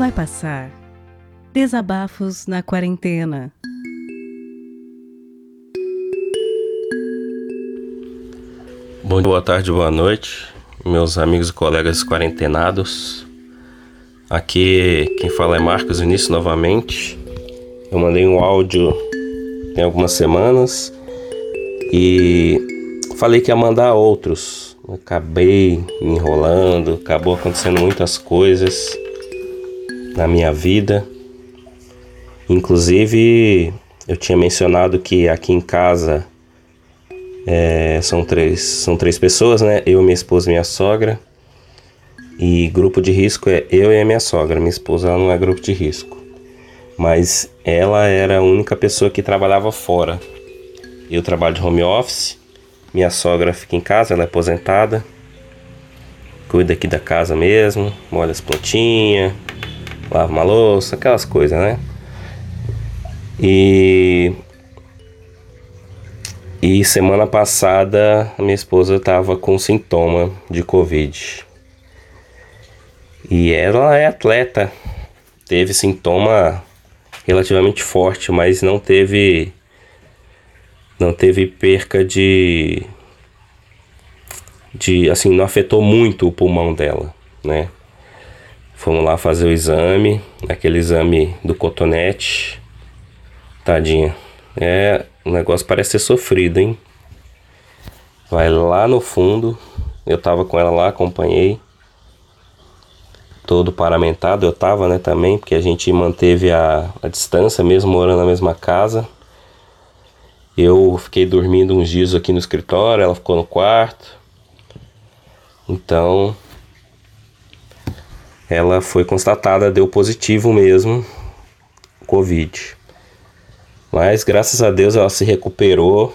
Vai passar. Desabafos na quarentena. Bom, boa tarde, boa noite, meus amigos e colegas quarentenados. Aqui quem fala é Marcos Vinícius novamente. Eu mandei um áudio tem algumas semanas e falei que ia mandar outros. Acabei me enrolando, acabou acontecendo muitas coisas na minha vida. Inclusive, eu tinha mencionado que aqui em casa é, são, três, são três pessoas, né? Eu, minha esposa e minha sogra. E grupo de risco é eu e a minha sogra. Minha esposa ela não é grupo de risco. Mas ela era a única pessoa que trabalhava fora. Eu trabalho de home office. Minha sogra fica em casa, ela é aposentada. Cuida aqui da casa mesmo, molha as plantinhas, lava uma louça, aquelas coisas, né? E e semana passada a minha esposa estava com sintoma de Covid. E ela é atleta, teve sintoma relativamente forte, mas não teve não teve perca de de assim, não afetou muito o pulmão dela, né? Fomos lá fazer o exame, aquele exame do cotonete. Tadinha. É, o negócio parece ser sofrido, hein? Vai lá no fundo. Eu tava com ela lá, acompanhei todo paramentado, eu tava, né, também, porque a gente manteve a, a distância, mesmo morando na mesma casa. Eu fiquei dormindo uns dias aqui no escritório, ela ficou no quarto. Então, ela foi constatada, deu positivo mesmo, Covid. Mas graças a Deus ela se recuperou.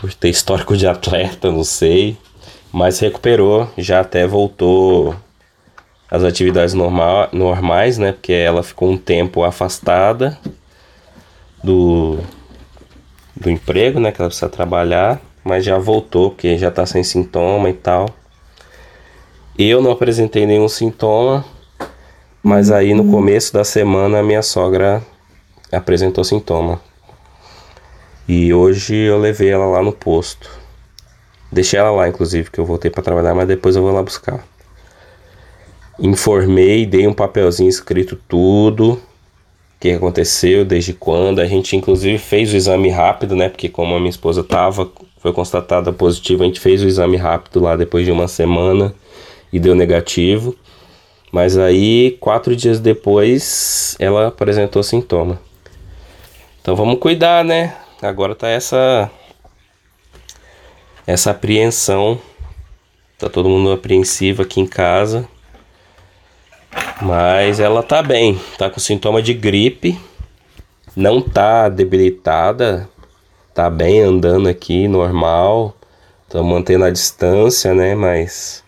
Por ter histórico de atleta, não sei. Mas recuperou, já até voltou as atividades normal, normais, né? Porque ela ficou um tempo afastada do, do emprego, né? Que ela precisa trabalhar, mas já voltou, porque já tá sem sintoma e tal. Eu não apresentei nenhum sintoma, mas aí no começo da semana a minha sogra apresentou sintoma. E hoje eu levei ela lá no posto. Deixei ela lá, inclusive, que eu voltei para trabalhar, mas depois eu vou lá buscar. Informei, dei um papelzinho escrito tudo, o que aconteceu, desde quando. A gente inclusive fez o exame rápido, né? Porque como a minha esposa tava, foi constatada positiva, a gente fez o exame rápido lá depois de uma semana e deu negativo. Mas aí, quatro dias depois, ela apresentou sintoma. Então vamos cuidar, né? Agora tá essa essa apreensão. Tá todo mundo apreensivo aqui em casa. Mas ela tá bem, tá com sintoma de gripe, não tá debilitada, tá bem andando aqui, normal. Tô mantendo a distância, né? Mas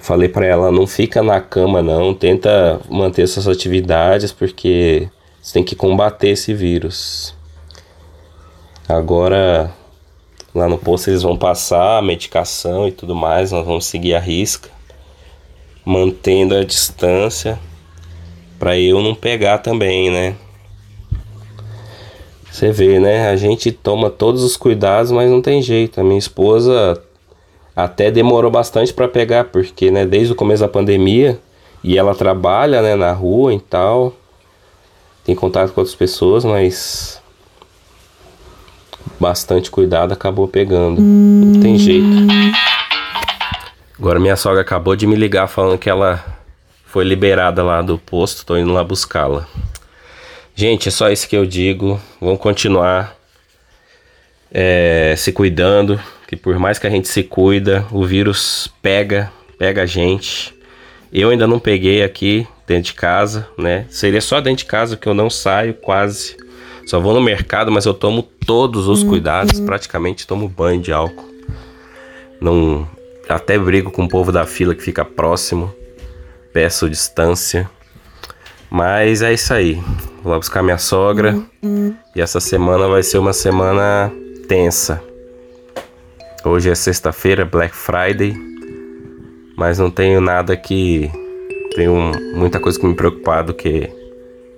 falei para ela, não fica na cama não, tenta manter suas atividades porque você tem que combater esse vírus. Agora lá no posto eles vão passar a medicação e tudo mais, nós vamos seguir a risca mantendo a distância para eu não pegar também, né? Você vê, né? A gente toma todos os cuidados, mas não tem jeito. A minha esposa até demorou bastante para pegar, porque, né, desde o começo da pandemia, e ela trabalha, né, na rua e tal, tem contato com outras pessoas, mas bastante cuidado acabou pegando. Não tem jeito. Agora minha sogra acabou de me ligar falando que ela foi liberada lá do posto, tô indo lá buscá-la. Gente, é só isso que eu digo. Vamos continuar é, se cuidando, que por mais que a gente se cuida, o vírus pega, pega a gente. Eu ainda não peguei aqui dentro de casa, né? Seria só dentro de casa que eu não saio quase. Só vou no mercado, mas eu tomo todos os cuidados, praticamente tomo banho de álcool. Não até brigo com o povo da fila que fica próximo. Peço distância. Mas é isso aí. Vou buscar minha sogra. E essa semana vai ser uma semana tensa. Hoje é sexta-feira, Black Friday. Mas não tenho nada que Tenho muita coisa que me preocupar do que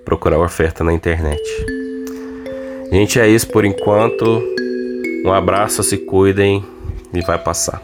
procurar oferta na internet. Gente, é isso por enquanto. Um abraço, se cuidem e vai passar.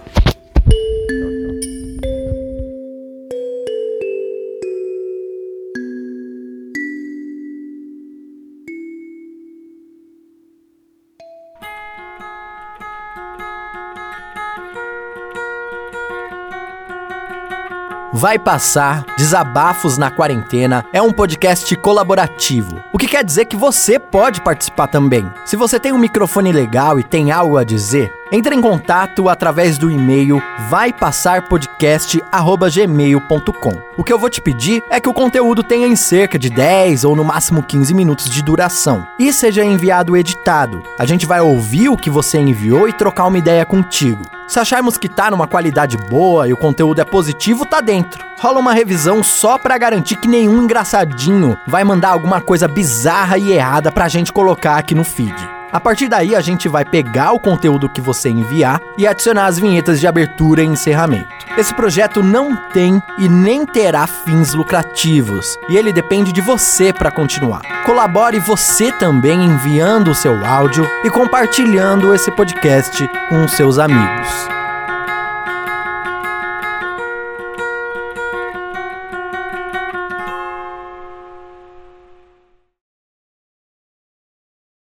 Vai Passar, Desabafos na Quarentena é um podcast colaborativo, o que quer dizer que você pode participar também. Se você tem um microfone legal e tem algo a dizer, entre em contato através do e-mail vaipassarpodcast.gmail.com. O que eu vou te pedir é que o conteúdo tenha em cerca de 10 ou no máximo 15 minutos de duração e seja enviado editado. A gente vai ouvir o que você enviou e trocar uma ideia contigo. Se acharmos que tá numa qualidade boa e o conteúdo é positivo, tá dentro. Rola uma revisão só para garantir que nenhum engraçadinho vai mandar alguma coisa bizarra e errada pra gente colocar aqui no feed. A partir daí, a gente vai pegar o conteúdo que você enviar e adicionar as vinhetas de abertura e encerramento. Esse projeto não tem e nem terá fins lucrativos, e ele depende de você para continuar. Colabore você também enviando o seu áudio e compartilhando esse podcast com seus amigos.